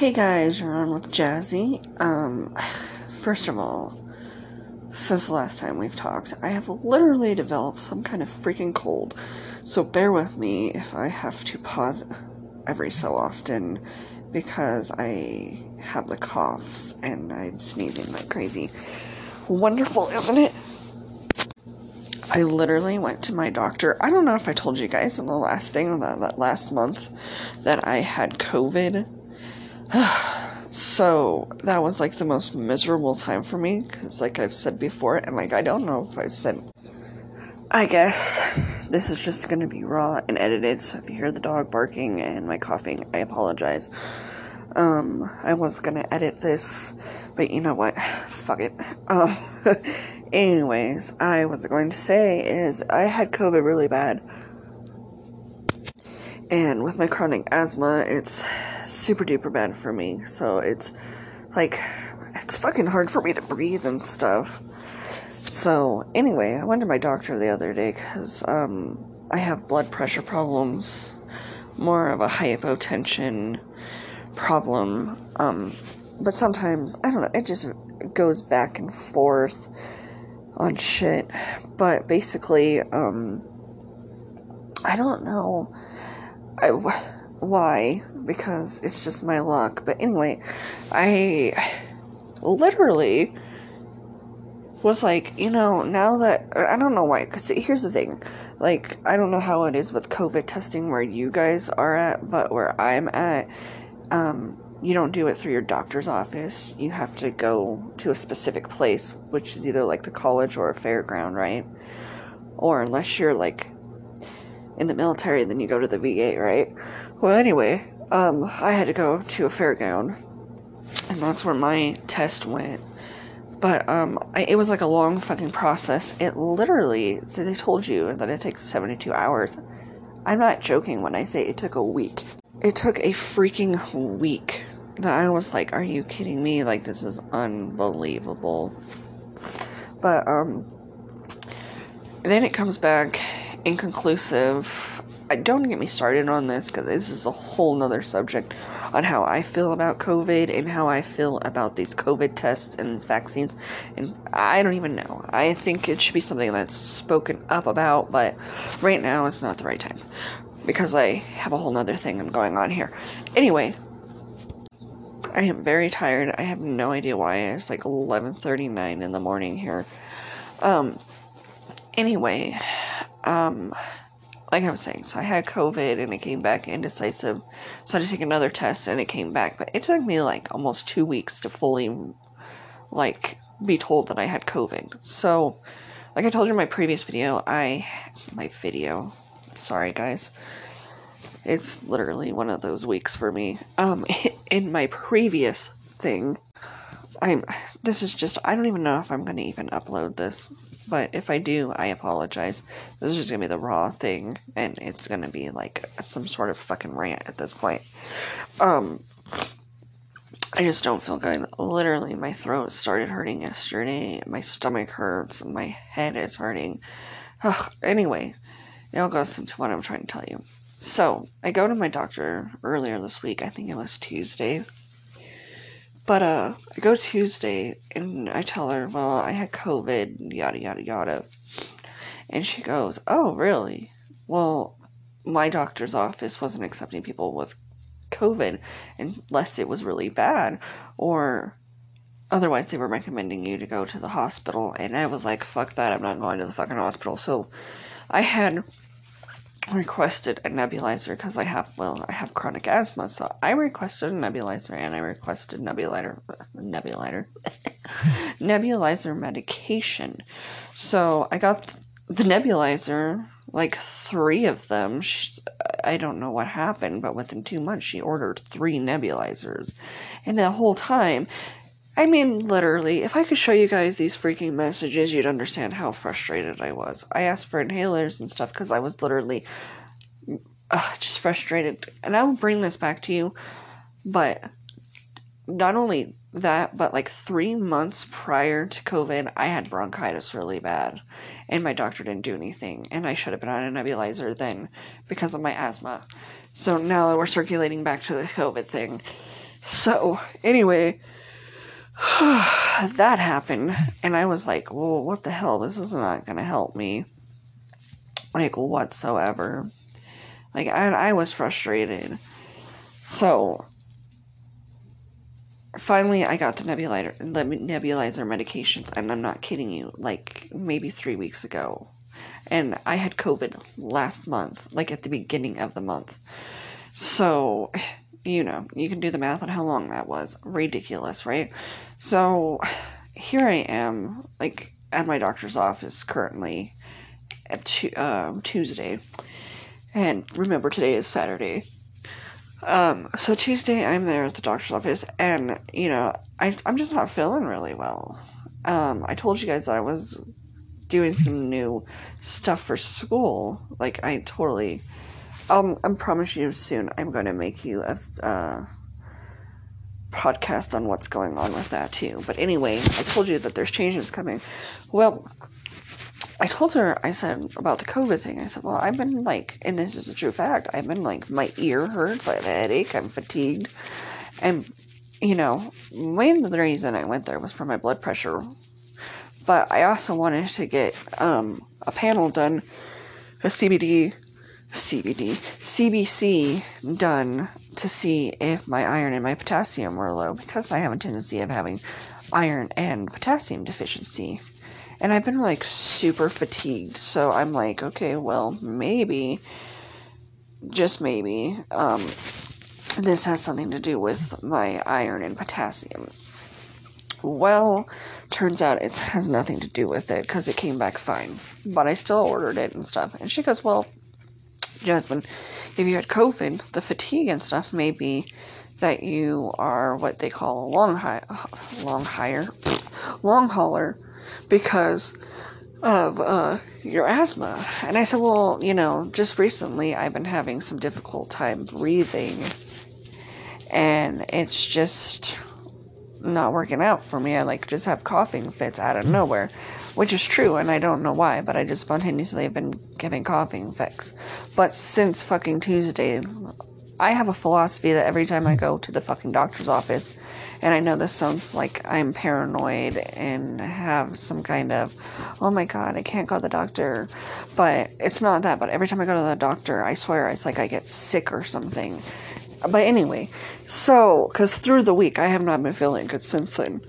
Hey guys, you're on with Jazzy. Um, first of all, since the last time we've talked, I have literally developed some kind of freaking cold. So bear with me if I have to pause every so often because I have the coughs and I'm sneezing like crazy. Wonderful, isn't it? I literally went to my doctor. I don't know if I told you guys in the last thing that, that last month that I had COVID. so that was like the most miserable time for me because, like I've said before, and like I don't know if I said. I guess this is just gonna be raw and edited. So if you hear the dog barking and my coughing, I apologize. Um, I was gonna edit this, but you know what? Fuck it. Um. Anyways, I was going to say is I had COVID really bad. And with my chronic asthma, it's super duper bad for me. So it's like, it's fucking hard for me to breathe and stuff. So, anyway, I went to my doctor the other day because um, I have blood pressure problems, more of a hypotension problem. Um, but sometimes, I don't know, it just goes back and forth on shit. But basically, um, I don't know I, why, because it's just my luck. But anyway, I literally was like, you know, now that I don't know why, because here's the thing. Like, I don't know how it is with COVID testing where you guys are at, but where I'm at, um, you don't do it through your doctor's office. You have to go to a specific place, which is either like the college or a fairground, right? Or unless you're like in the military, then you go to the VA, right? Well, anyway, um, I had to go to a fairground, and that's where my test went. But um, I, it was like a long fucking process. It literally, they told you that it takes 72 hours. I'm not joking when I say it took a week. It took a freaking week that I was like, are you kidding me? Like, this is unbelievable. But, um, then it comes back inconclusive. I don't get me started on this because this is a whole nother subject on how I feel about COVID and how I feel about these COVID tests and these vaccines. And I don't even know. I think it should be something that's spoken up about, but right now it's not the right time because I have a whole nother thing I'm going on here. Anyway, I am very tired. I have no idea why. It's like 11:39 in the morning here. Um anyway, um like I was saying, so I had COVID and it came back indecisive. So I had to take another test and it came back, but it took me like almost 2 weeks to fully like be told that I had COVID. So like I told you in my previous video, I my video. Sorry guys it's literally one of those weeks for me. Um, in my previous thing, I'm. This is just. I don't even know if I'm gonna even upload this, but if I do, I apologize. This is just gonna be the raw thing, and it's gonna be like some sort of fucking rant at this point. Um, I just don't feel good. Literally, my throat started hurting yesterday. My stomach hurts. My head is hurting. Ugh, anyway, it all goes into what I'm trying to tell you. So, I go to my doctor earlier this week. I think it was Tuesday. But, uh, I go Tuesday and I tell her, well, I had COVID, yada, yada, yada. And she goes, oh, really? Well, my doctor's office wasn't accepting people with COVID unless it was really bad. Or otherwise, they were recommending you to go to the hospital. And I was like, fuck that, I'm not going to the fucking hospital. So, I had requested a nebulizer because I have well I have chronic asthma so I requested a nebulizer and I requested nebulizer nebulizer nebulizer medication. So I got the nebulizer like three of them. She, I don't know what happened but within 2 months she ordered 3 nebulizers. And the whole time I mean, literally, if I could show you guys these freaking messages, you'd understand how frustrated I was. I asked for inhalers and stuff because I was literally uh, just frustrated. And I will bring this back to you, but not only that, but like three months prior to COVID, I had bronchitis really bad, and my doctor didn't do anything, and I should have been on a nebulizer then because of my asthma. So now we're circulating back to the COVID thing, So, anyway, that happened, and I was like, well, what the hell? This is not going to help me. Like, whatsoever. Like, I, I was frustrated. So, finally, I got the nebulizer, nebulizer medications, and I'm not kidding you, like, maybe three weeks ago. And I had COVID last month, like at the beginning of the month. So, you know, you can do the math on how long that was. Ridiculous, right? So, here I am, like, at my doctor's office currently at t- um, Tuesday. And remember, today is Saturday. Um, so Tuesday, I'm there at the doctor's office, and, you know, I, I'm just not feeling really well. Um, I told you guys that I was doing some new stuff for school. Like, I totally um, I promise you soon I'm going to make you a uh, podcast on what's going on with that too. But anyway, I told you that there's changes coming. Well, I told her, I said about the COVID thing. I said, well, I've been like, and this is a true fact, I've been like, my ear hurts, I have a headache, I'm fatigued. And, you know, main the reason I went there was for my blood pressure. But I also wanted to get um, a panel done, a CBD CBD, CBC done to see if my iron and my potassium were low because I have a tendency of having iron and potassium deficiency. And I've been like super fatigued, so I'm like, okay, well, maybe, just maybe, um, this has something to do with my iron and potassium. Well, turns out it has nothing to do with it because it came back fine. But I still ordered it and stuff. And she goes, Well, Jasmine, if you had COVID, the fatigue and stuff may be that you are what they call a long high, long higher, long hauler, because of uh, your asthma. And I said, well, you know, just recently I've been having some difficult time breathing, and it's just not working out for me. I like just have coughing fits out of nowhere which is true, and I don't know why, but I just spontaneously have been getting coughing fits. But since fucking Tuesday, I have a philosophy that every time I go to the fucking doctor's office, and I know this sounds like I'm paranoid and have some kind of, oh my god, I can't go to the doctor. But it's not that, but every time I go to the doctor, I swear it's like I get sick or something. But anyway, so, because through the week I have not been feeling good since then.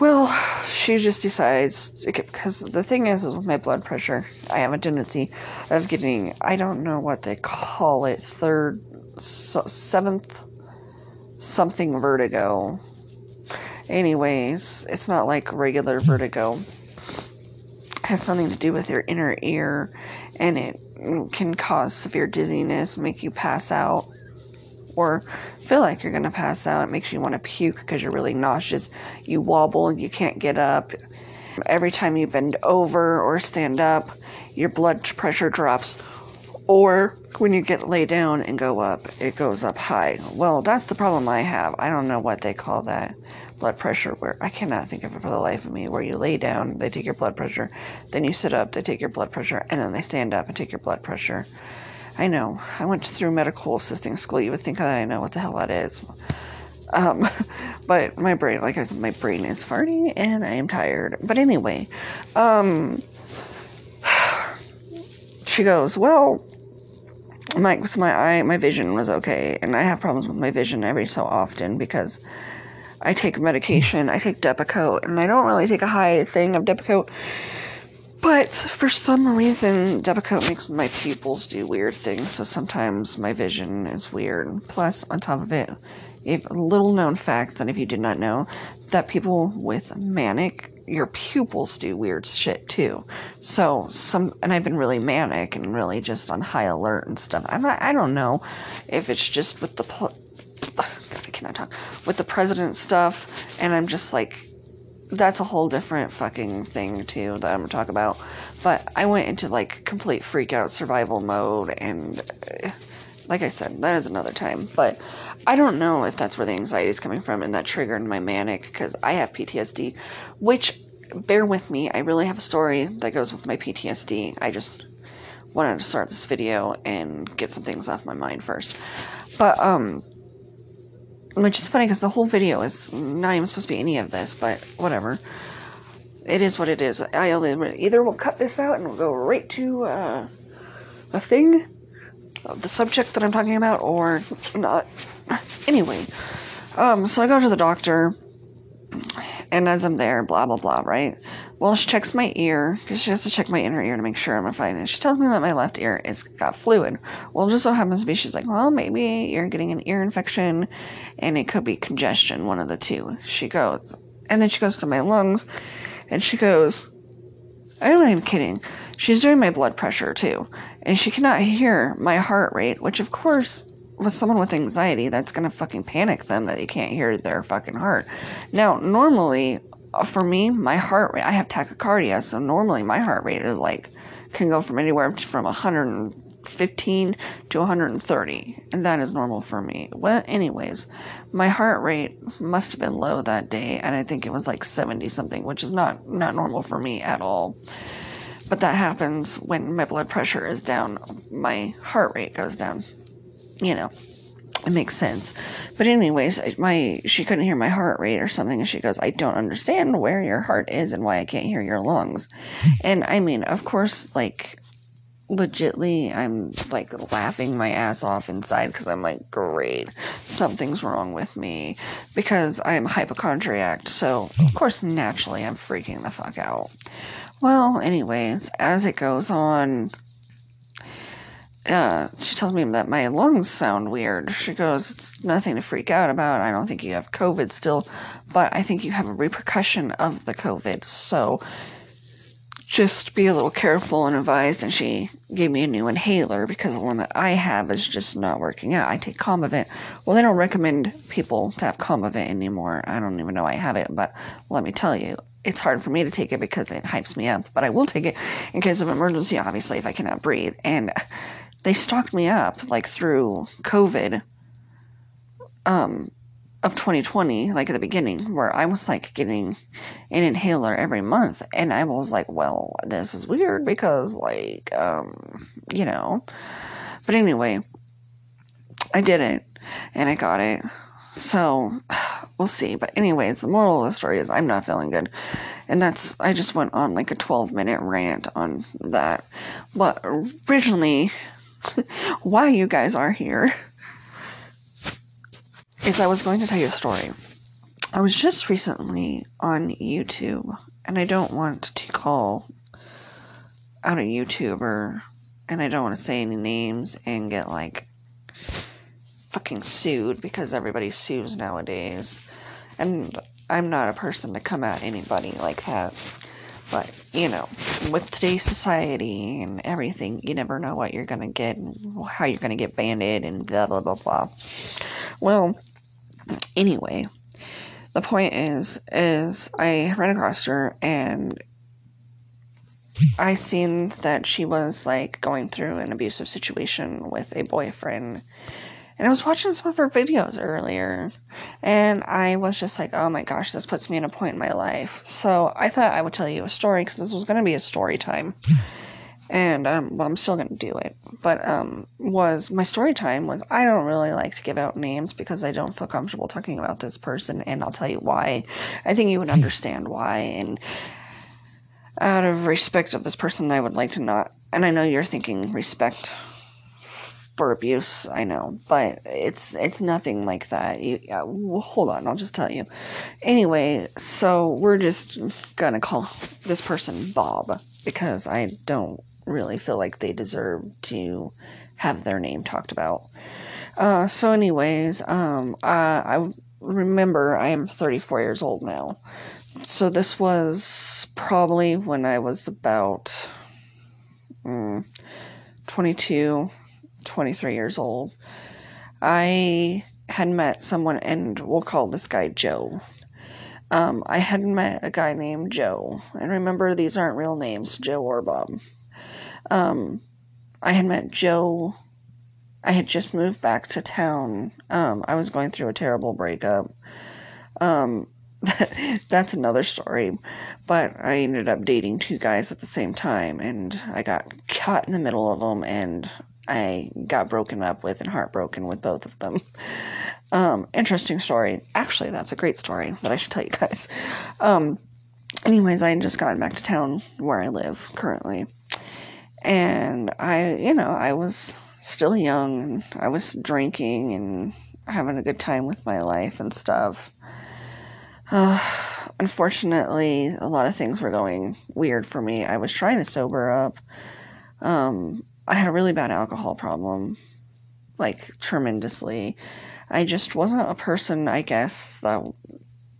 Well, she just decides because the thing is, is with my blood pressure, I have a tendency of getting I don't know what they call it third, so, seventh something vertigo. Anyways, it's not like regular vertigo. It has something to do with your inner ear, and it can cause severe dizziness, make you pass out or feel like you're going to pass out. It makes you want to puke because you're really nauseous. You wobble and you can't get up. Every time you bend over or stand up, your blood pressure drops. Or when you get lay down and go up, it goes up high. Well, that's the problem I have. I don't know what they call that blood pressure where I cannot think of it for the life of me. Where you lay down, they take your blood pressure, then you sit up, they take your blood pressure, and then they stand up and take your blood pressure. I know. I went through medical assisting school. You would think that I know what the hell that is. Um, but my brain, like I said, my brain is farting and I am tired. But anyway, um, she goes, well, my so my eye, my vision was okay, and I have problems with my vision every so often because I take medication. I take Depakote, and I don't really take a high thing of Depakote but for some reason, Depakote makes my pupils do weird things, so sometimes my vision is weird. Plus, on top of it, a little known fact that if you did not know, that people with manic, your pupils do weird shit too. So some, and I've been really manic and really just on high alert and stuff. I'm not, I don't know if it's just with the, pl- God, I cannot talk, with the president stuff, and I'm just like that's a whole different fucking thing too that I'm gonna talk about. But I went into like complete freak out survival mode, and uh, like I said, that is another time. But I don't know if that's where the anxiety is coming from and that triggered my manic because I have PTSD, which bear with me, I really have a story that goes with my PTSD. I just wanted to start this video and get some things off my mind first. But um which is funny because the whole video is not even supposed to be any of this, but whatever. It is what it is. I either we'll cut this out and we'll go right to uh, a thing, the subject that I'm talking about, or not. Anyway, um, so I go to the doctor, and as I'm there, blah blah blah, right? Well, she checks my ear because she has to check my inner ear to make sure I'm fine. And she tells me that my left ear is got fluid. Well, just so happens to be she's like, well, maybe you're getting an ear infection, and it could be congestion, one of the two. She goes, and then she goes to my lungs, and she goes, I'm not even kidding. She's doing my blood pressure too, and she cannot hear my heart rate, which of course with someone with anxiety, that's gonna fucking panic them that you can't hear their fucking heart. Now, normally, Uh, for me, my heart rate, I have tachycardia, so normally my heart rate is like, can go from anywhere from 115 to 130, and that is normal for me. Well, anyways, my heart rate must have been low that day, and I think it was like 70 something, which is not, not normal for me at all. But that happens when my blood pressure is down, my heart rate goes down you know, it makes sense. But anyways, my she couldn't hear my heart rate or something, and she goes, "I don't understand where your heart is and why I can't hear your lungs." And I mean, of course, like legitly i'm like laughing my ass off inside because i'm like great something's wrong with me because i'm hypochondriac so of course naturally i'm freaking the fuck out well anyways as it goes on uh, she tells me that my lungs sound weird. She goes, It's nothing to freak out about. I don't think you have COVID still, but I think you have a repercussion of the COVID. So just be a little careful and advised. And she gave me a new inhaler because the one that I have is just not working out. I take Combivent. Well, they don't recommend people to have Combivent anymore. I don't even know I have it, but let me tell you, it's hard for me to take it because it hypes me up, but I will take it in case of emergency, obviously, if I cannot breathe. And they stocked me up like through COVID um of 2020 like at the beginning where I was like getting an inhaler every month and I was like well this is weird because like um you know. But anyway I did it and I got it. So we'll see. But anyways the moral of the story is I'm not feeling good. And that's I just went on like a 12 minute rant on that. But originally why you guys are here is I was going to tell you a story. I was just recently on YouTube, and I don't want to call out a YouTuber, and I don't want to say any names and get like fucking sued because everybody sues nowadays. And I'm not a person to come at anybody like that. But, you know, with today's society and everything, you never know what you're going to get and how you're going to get banded and blah, blah, blah, blah. Well, anyway, the point is, is I ran across her and I seen that she was like going through an abusive situation with a boyfriend and I was watching some of her videos earlier, and I was just like, oh my gosh, this puts me in a point in my life. So I thought I would tell you a story because this was going to be a story time. And, um, well, I'm still going to do it. But, um, was my story time was I don't really like to give out names because I don't feel comfortable talking about this person, and I'll tell you why. I think you would understand why. And out of respect of this person, I would like to not. And I know you're thinking respect for abuse, I know, but it's it's nothing like that. You, well, hold on, I'll just tell you. Anyway, so we're just gonna call this person Bob because I don't really feel like they deserve to have their name talked about. Uh, so, anyways, um, uh, I remember I am 34 years old now. So this was probably when I was about mm, 22, 23 years old, I had met someone, and we'll call this guy Joe. Um, I had met a guy named Joe, and remember, these aren't real names, Joe or Bob. Um, I had met Joe. I had just moved back to town. Um, I was going through a terrible breakup. Um, that's another story. But I ended up dating two guys at the same time, and I got caught in the middle of them, and I got broken up with and heartbroken with both of them. Um, interesting story. Actually, that's a great story that I should tell you guys. Um, anyways, I had just gotten back to town where I live currently. And I, you know, I was still young and I was drinking and having a good time with my life and stuff. Uh, unfortunately, a lot of things were going weird for me. I was trying to sober up. Um, I had a really bad alcohol problem, like tremendously. I just wasn't a person, I guess, that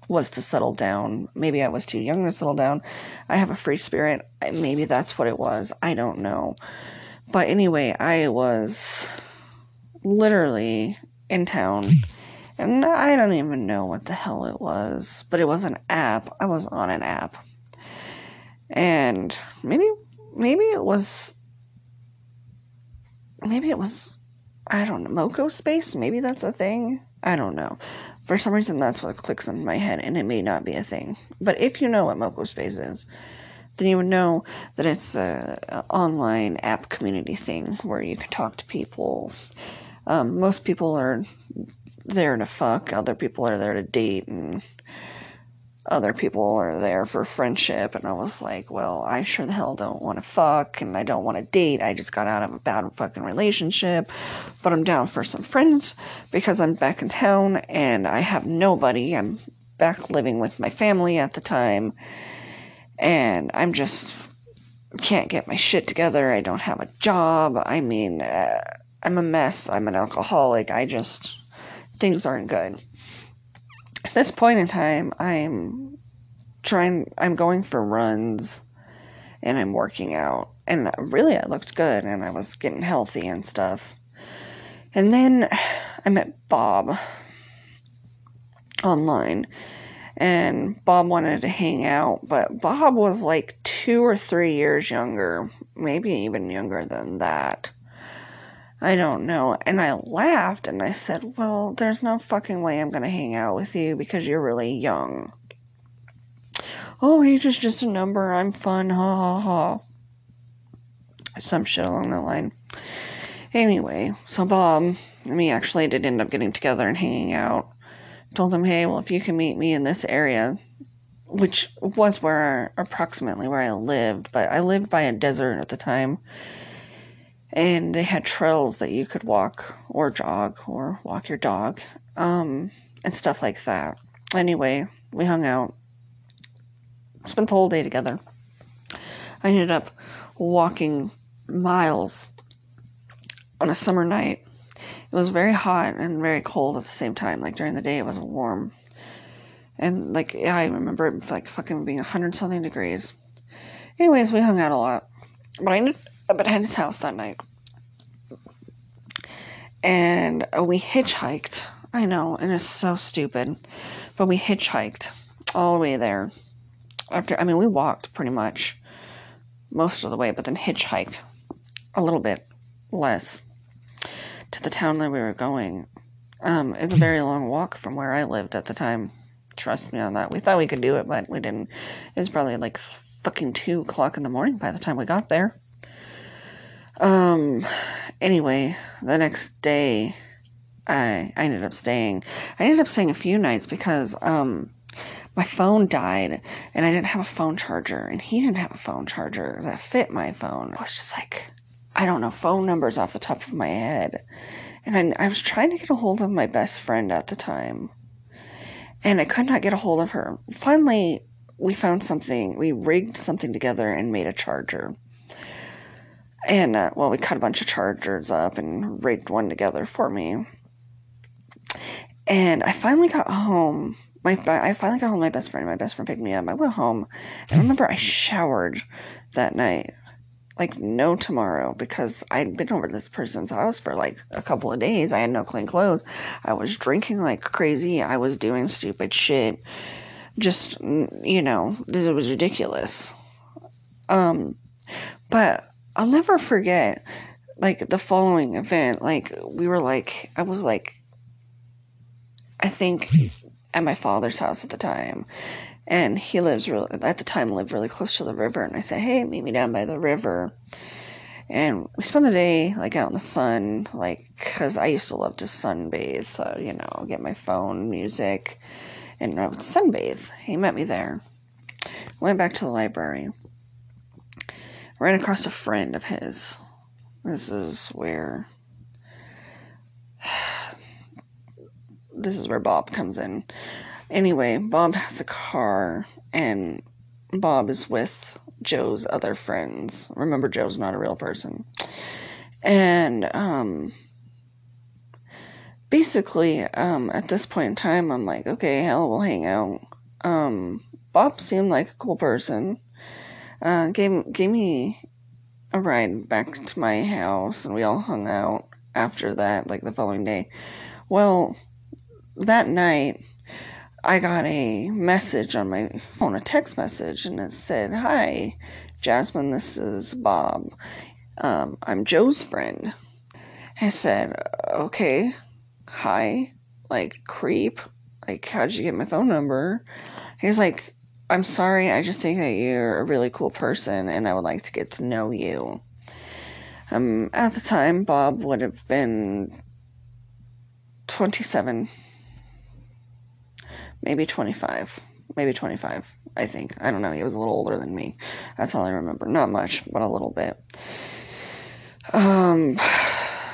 was to settle down. Maybe I was too young to settle down. I have a free spirit. Maybe that's what it was. I don't know. But anyway, I was literally in town. And I don't even know what the hell it was, but it was an app. I was on an app. And maybe maybe it was maybe it was I don't know, MocoSpace? Maybe that's a thing. I don't know. For some reason that's what clicks in my head and it may not be a thing. But if you know what MocoSpace is, then you would know that it's a, a online app community thing where you can talk to people um, most people are there to fuck, other people are there to date, and other people are there for friendship. And I was like, well, I sure the hell don't want to fuck, and I don't want to date. I just got out of a bad fucking relationship, but I'm down for some friends because I'm back in town and I have nobody. I'm back living with my family at the time, and I'm just can't get my shit together. I don't have a job. I mean, uh, I'm a mess. I'm an alcoholic. I just, things aren't good. At this point in time, I'm trying, I'm going for runs and I'm working out. And really, I looked good and I was getting healthy and stuff. And then I met Bob online and Bob wanted to hang out, but Bob was like two or three years younger, maybe even younger than that. I don't know. And I laughed and I said, Well, there's no fucking way I'm going to hang out with you because you're really young. Oh, age is just a number. I'm fun. Ha ha ha. Some shit along that line. Anyway, so Bob and me actually did end up getting together and hanging out. Told him, hey, well, if you can meet me in this area, which was where approximately where I lived, but I lived by a desert at the time and they had trails that you could walk or jog or walk your dog um, and stuff like that. Anyway, we hung out, spent the whole day together. I ended up walking miles on a summer night. It was very hot and very cold at the same time. Like during the day, it was warm. And like, yeah, I remember it like fucking being 100 something degrees. Anyways, we hung out a lot. But I ended at his house that night. And uh, we hitchhiked. I know, and it's so stupid. But we hitchhiked all the way there. After, I mean, we walked pretty much most of the way, but then hitchhiked a little bit less to the town that we were going. Um, it's a very long walk from where I lived at the time. Trust me on that. We thought we could do it, but we didn't. It was probably like fucking two o'clock in the morning by the time we got there. Um, anyway, the next day, I, I ended up staying. I ended up staying a few nights because, um, my phone died and I didn't have a phone charger and he didn't have a phone charger that fit my phone. I was just like, I don't know phone numbers off the top of my head. And I, I was trying to get a hold of my best friend at the time and I could not get a hold of her. Finally, we found something, we rigged something together and made a charger. And, uh, well, we cut a bunch of chargers up and rigged one together for me. And I finally got home. My, I finally got home. My best friend, my best friend picked me up. I went home. I remember I showered that night, like no tomorrow, because I'd been over this person's house for like a couple of days. I had no clean clothes. I was drinking like crazy. I was doing stupid shit. Just, you know, it was ridiculous. Um, but I'll never forget like the following event. Like we were like I was like I think at my father's house at the time. And he lives really at the time lived really close to the river and I said, Hey, meet me down by the river And we spent the day like out in the sun, like because I used to love to sunbathe. So you know, get my phone, music, and I would sunbathe. He met me there. Went back to the library. Ran across a friend of his. This is where. this is where Bob comes in. Anyway, Bob has a car, and Bob is with Joe's other friends. Remember, Joe's not a real person. And, um, basically, um, at this point in time, I'm like, okay, hell, we'll hang out. Um, Bob seemed like a cool person. Uh, gave, gave me a ride back to my house, and we all hung out after that, like the following day. Well, that night, I got a message on my phone, a text message, and it said, Hi, Jasmine, this is Bob. Um, I'm Joe's friend. I said, Okay, hi, like, creep. Like, how'd you get my phone number? He's like, I'm sorry, I just think that you're a really cool person and I would like to get to know you. Um, at the time, Bob would have been 27 maybe 25. Maybe 25, I think. I don't know. He was a little older than me. That's all I remember. Not much, but a little bit. Um,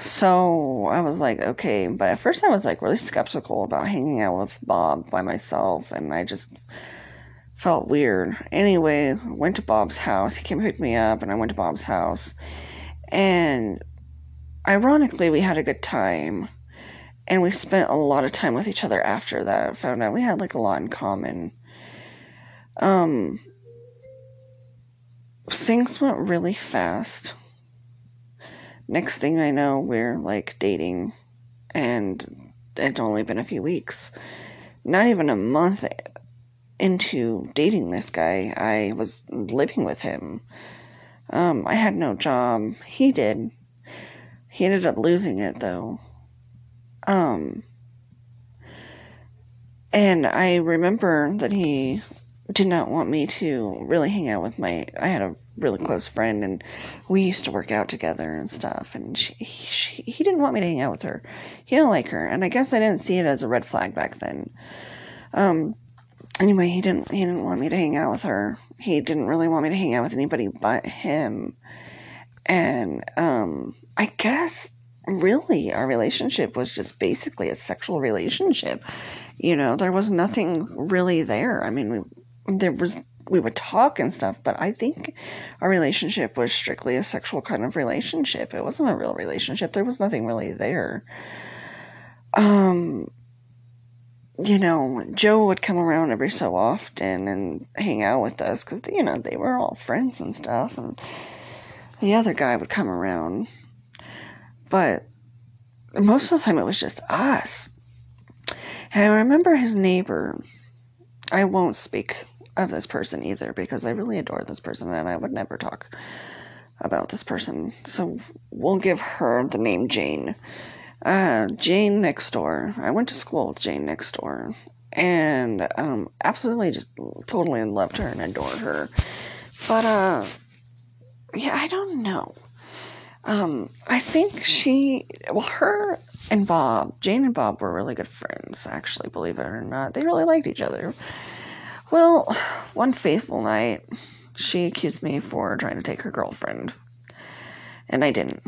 so I was like, okay. But at first I was like really skeptical about hanging out with Bob by myself, and I just felt weird. Anyway, went to Bob's house. He came pick me up, and I went to Bob's house. And ironically, we had a good time and we spent a lot of time with each other after that. I found out we had like a lot in common. Um, things went really fast. Next thing I know, we're like dating, and it's only been a few weeks. Not even a month into dating this guy, I was living with him. Um, I had no job. He did. He ended up losing it though. Um, and I remember that he did not want me to really hang out with my. I had a really close friend, and we used to work out together and stuff. And she, she, he didn't want me to hang out with her. He didn't like her, and I guess I didn't see it as a red flag back then. Um. Anyway, he didn't. He didn't want me to hang out with her. He didn't really want me to hang out with anybody but him. And um, I guess really our relationship was just basically a sexual relationship you know there was nothing really there i mean we there was we would talk and stuff but i think our relationship was strictly a sexual kind of relationship it wasn't a real relationship there was nothing really there um you know joe would come around every so often and hang out with us because you know they were all friends and stuff and the other guy would come around but most of the time it was just us. And I remember his neighbor. I won't speak of this person either because I really adore this person and I would never talk about this person. So we'll give her the name Jane. Uh, Jane next door. I went to school with Jane next door and um, absolutely just totally loved her and adored her. But uh, yeah, I don't know. Um, I think she, well, her and Bob, Jane and Bob were really good friends, actually, believe it or not. They really liked each other. Well, one faithful night, she accused me for trying to take her girlfriend, and I didn't.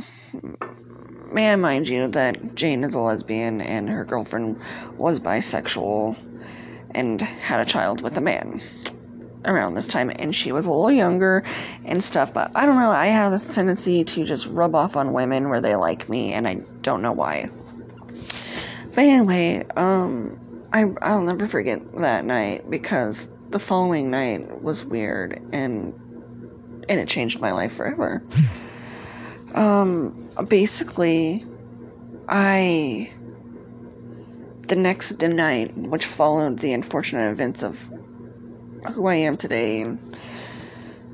May I mind you that Jane is a lesbian and her girlfriend was bisexual and had a child with a man around this time, and she was a little younger and stuff. But I don't know. I have this tendency to just rub off on women where they like me, and I don't know why. But anyway, um, I I'll never forget that night because the following night was weird and and it changed my life forever. um, basically, I the next night, which followed the unfortunate events of who I am today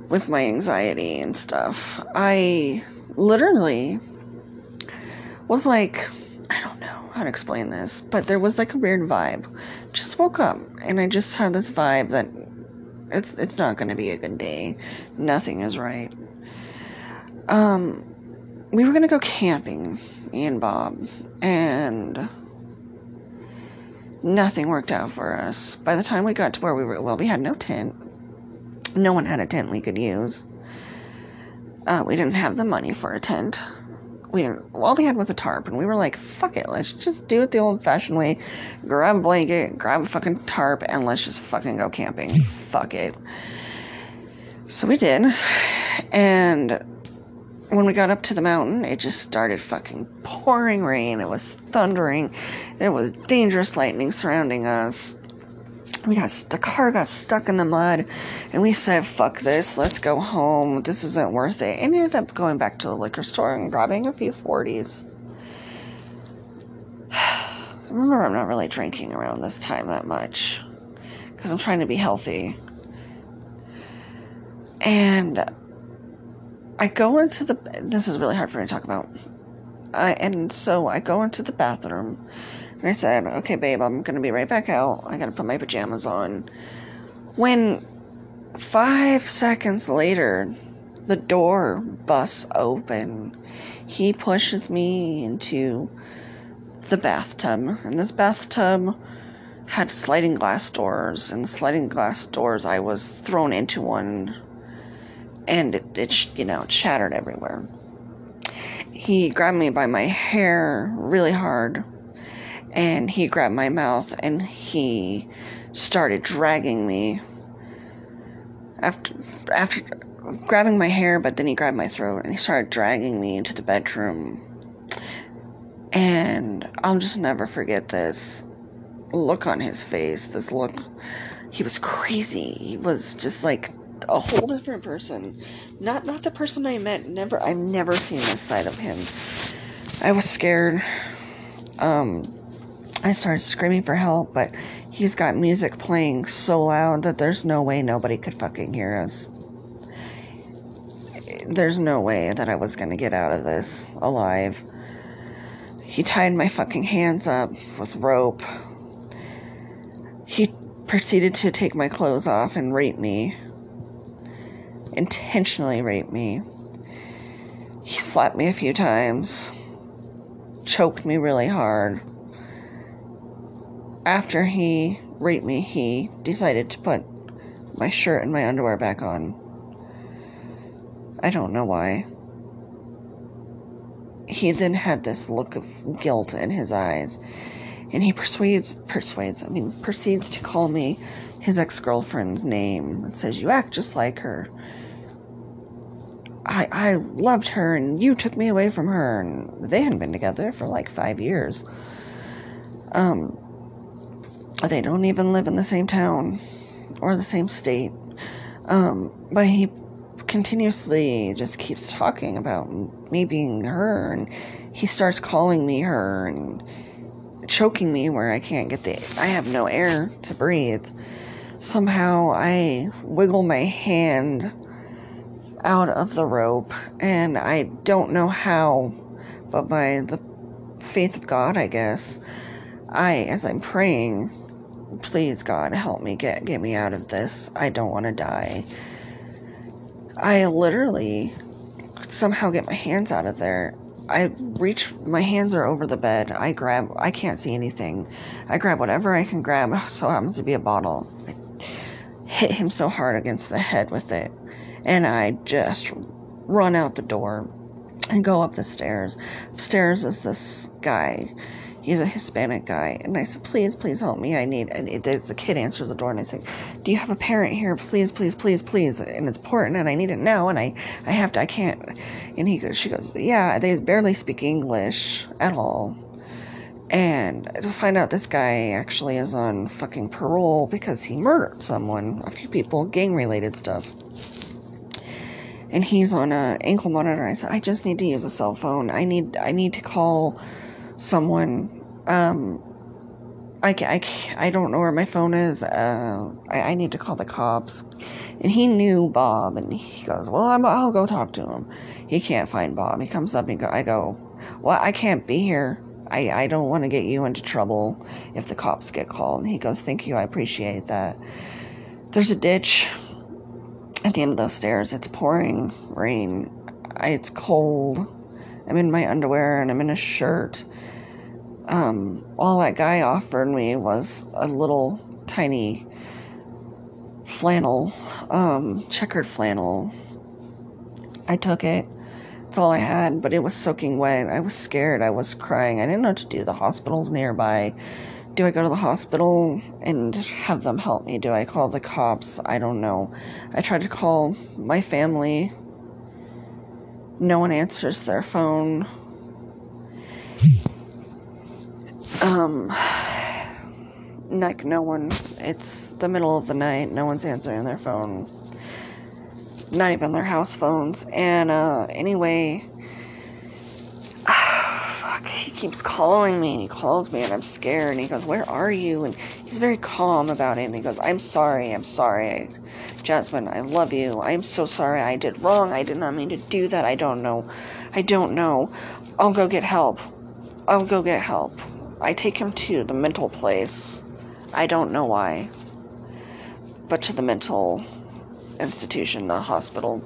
with my anxiety and stuff. I literally was like, I don't know how to explain this, but there was like a weird vibe. Just woke up and I just had this vibe that it's it's not going to be a good day. Nothing is right. Um we were going to go camping, me and Bob, and nothing worked out for us. By the time we got to where we were, well, we had no tent. No one had a tent we could use. Uh, we didn't have the money for a tent. We didn't, all we had was a tarp, and we were like, fuck it, let's just do it the old fashioned way. Grab a blanket, grab a fucking tarp, and let's just fucking go camping. fuck it. So we did. And when we got up to the mountain, it just started fucking pouring rain. It was thundering. There was dangerous lightning surrounding us. We got the car got stuck in the mud, and we said, "Fuck this! Let's go home. This isn't worth it." And ended up going back to the liquor store and grabbing a few forties. Remember, I'm not really drinking around this time that much because I'm trying to be healthy. And I go into the. This is really hard for me to talk about. I, and so I go into the bathroom and I said, okay, babe, I'm to be right back out. I got to put my pajamas on. When five seconds later, the door busts open. He pushes me into the bathtub. And this bathtub had sliding glass doors. And sliding glass doors, I was thrown into one and it, it you know, it shattered everywhere. He grabbed me by my hair really hard, and he grabbed my mouth and he started dragging me. After, after grabbing my hair, but then he grabbed my throat and he started dragging me into the bedroom. And I'll just never forget this look on his face. This look, he was crazy. He was just like a whole different person. Not not the person I met. Never I've never seen this side of him. I was scared. Um I started screaming for help, but he's got music playing so loud that there's no way nobody could fucking hear us. There's no way that I was gonna get out of this alive. He tied my fucking hands up with rope. He proceeded to take my clothes off and rape me intentionally raped me. He slapped me a few times, choked me really hard. After he raped me, he decided to put my shirt and my underwear back on. I don't know why. He then had this look of guilt in his eyes, and he persuades, persuades, I mean, proceeds to call me his ex girlfriend's name and says, You act just like her. I, I loved her and you took me away from her and they hadn't been together for like five years. Um, they don't even live in the same town or the same state. Um, but he continuously just keeps talking about me being her and he starts calling me her and choking me where I can't get the, I have no air to breathe. Somehow I wiggle my hand out of the rope, and I don't know how, but by the faith of God, I guess, I, as I'm praying, please God, help me get get me out of this. I don't want to die. I literally somehow get my hands out of there. I reach, my hands are over the bed. I grab, I can't see anything. I grab whatever I can grab, so happens to be a bottle. I hit him so hard against the head with it and I just run out the door and go up the stairs. Upstairs is this guy. He's a Hispanic guy, and I said, "Please, please help me. I need." And there's a kid answers the door, and I say, "Do you have a parent here? Please, please, please, please." And it's important, and I need it now, and I, I have to. I can't. And he goes, she goes, "Yeah." They barely speak English at all, and to find out this guy actually is on fucking parole because he murdered someone, a few people, gang related stuff and he's on a ankle monitor. I said, I just need to use a cell phone. I need I need to call someone. Um, I, I, I don't know where my phone is. Uh, I, I need to call the cops. And he knew Bob, and he goes, Well, i will go talk to him. He can't find Bob. He comes up and go, I go, Well, I can't be here. I, I don't want to get you into trouble if the cops get called. And he goes, Thank you. I appreciate that. There's a ditch at the end of those stairs. It's pouring rain. It's cold. I'm in my underwear and I'm in a shirt. Um, all that guy offered me was a little tiny flannel, um, checkered flannel. I took it. It's all I had, but it was soaking wet. I was scared. I was crying. I didn't know what to do. The hospital's nearby. Do I go to the hospital and have them help me? Do I call the cops? I don't know. I tried to call my family. No one answers their phone. Um, like no one. It's the middle of the night. No one's answering their phone. Not even their house phones. And uh, anyway, keeps calling me and he calls me and I'm scared. And he goes, "Where are you?" And he's very calm about it. And he goes, "I'm sorry. I'm sorry, Jasmine. I love you. I'm so sorry. I did wrong. I did not mean to do that. I don't know. I don't know. I'll go get help. I'll go get help." I take him to the mental place. I don't know why. But to the mental institution, the hospital,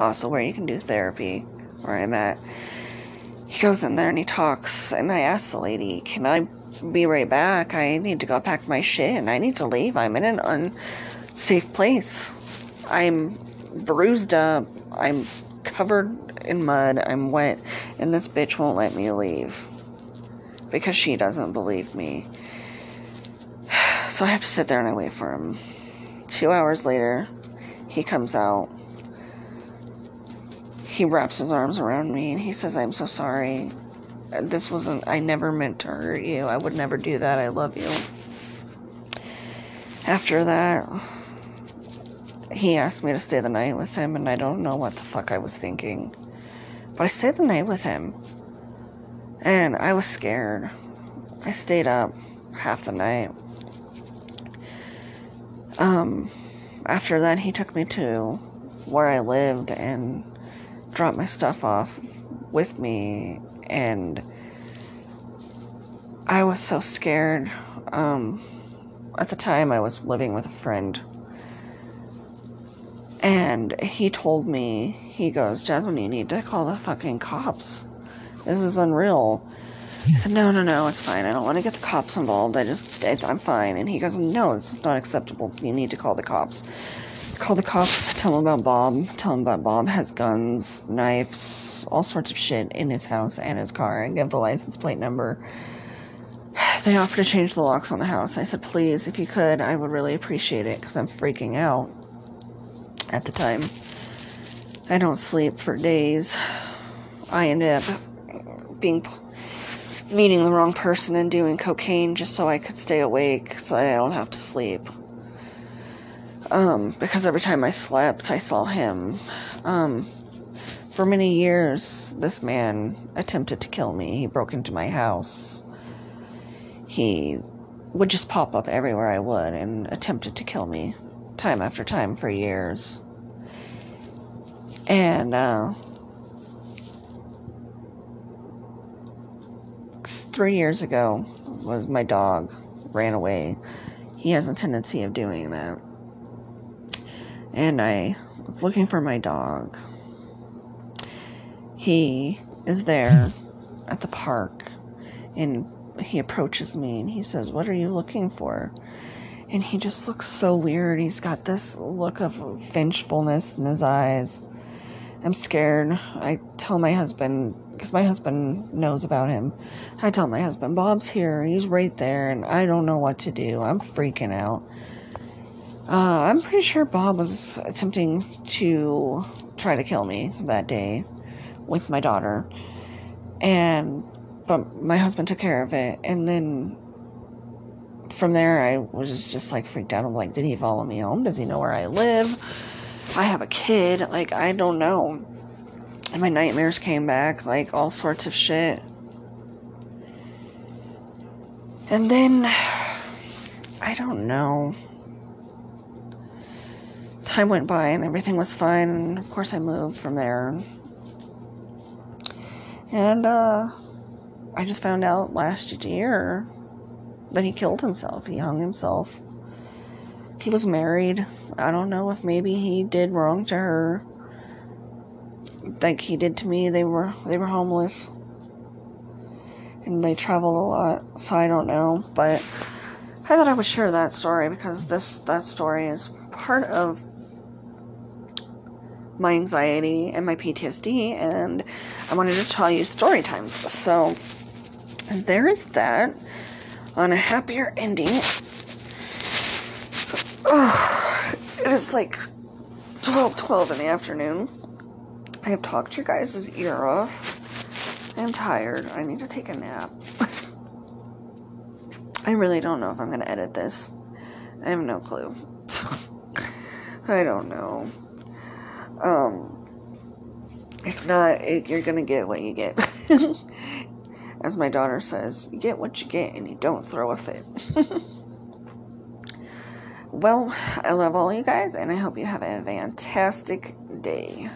also where you can do therapy, where I'm at. He goes in there and he talks, and I ask the lady, Can I be right back? I need to go pack my shit and I need to leave. I'm in an unsafe place. I'm bruised up. I'm covered in mud. I'm wet, and this bitch won't let me leave because she doesn't believe me. So I have to sit there and I wait for him. Two hours later, he comes out. He wraps his arms around me and he says, I'm so sorry. This wasn't, I never meant to hurt you. I would never do that. I love you. After that, he asked me to stay the night with him, and I don't know what the fuck I was thinking. But I stayed the night with him. And I was scared. I stayed up half the night. Um, after that, he took me to where I lived and dropped my stuff off with me. And I was so scared. Um, at the time, I was living with a friend. And he told me, he goes, Jasmine, you need to call the fucking cops. This is unreal. I said, no, no, no, it's fine. I don't want to get the cops involved. I just, I'm fine. And he goes, no, it's not acceptable. You need to call the cops. Call the cops, tell them about Bob, tell them about Bob has guns, knives, all sorts of shit in his house and his car, and give the license plate number. They offered to change the locks on the house. I said, please, if you could, I would really appreciate it because I'm freaking out at the time. I don't sleep for days. I ended up being meeting the wrong person and doing cocaine just so I could stay awake so I don't have to sleep. Um, because every time I slept, I saw him. Um, for many years, this man attempted to kill me. He broke into my house. He would just pop up everywhere I would and attempted to kill me time after time for years. And, uh, three years ago was my dog ran away. He has a tendency of doing that. And I was looking for my dog. He is there at the park and he approaches me and he says, What are you looking for? And he just looks so weird. He's got this look of vengefulness in his eyes. I'm scared. I tell my husband, because my husband knows about him. I tell my husband, Bob's here. He's right there, and I don't know what to do. I'm freaking out. Uh, I'm pretty sure Bob was attempting to try to kill me that day with my daughter. And, but my husband took care of it. And then from there, I was just like freaked out. I'm like, did he follow me home? Does he know where I live? I have a kid. Like, I don't know. And my nightmares came back, like all sorts of shit. And then, I don't know. Time went by and everything was fine, and of course, I moved from there. And, uh, I just found out last year that he killed himself. He hung himself. He was married. I don't know if maybe he did wrong to her like he did to me. They were they were homeless, and they traveled a lot. So I don't know, but I thought I would share that story because this that story is part of my anxiety and my PTSD, and I wanted to tell you story times. So there's that. On a happier ending, oh, it is like 12 12 in the afternoon. I have talked your guys' ear off. I'm tired. I need to take a nap. I really don't know if I'm going to edit this. I have no clue. I don't know. Um, if not, it, you're to get what you get. As my daughter says, you get what you get and you don't throw a fit. well, I love all you guys and I hope you have a fantastic day.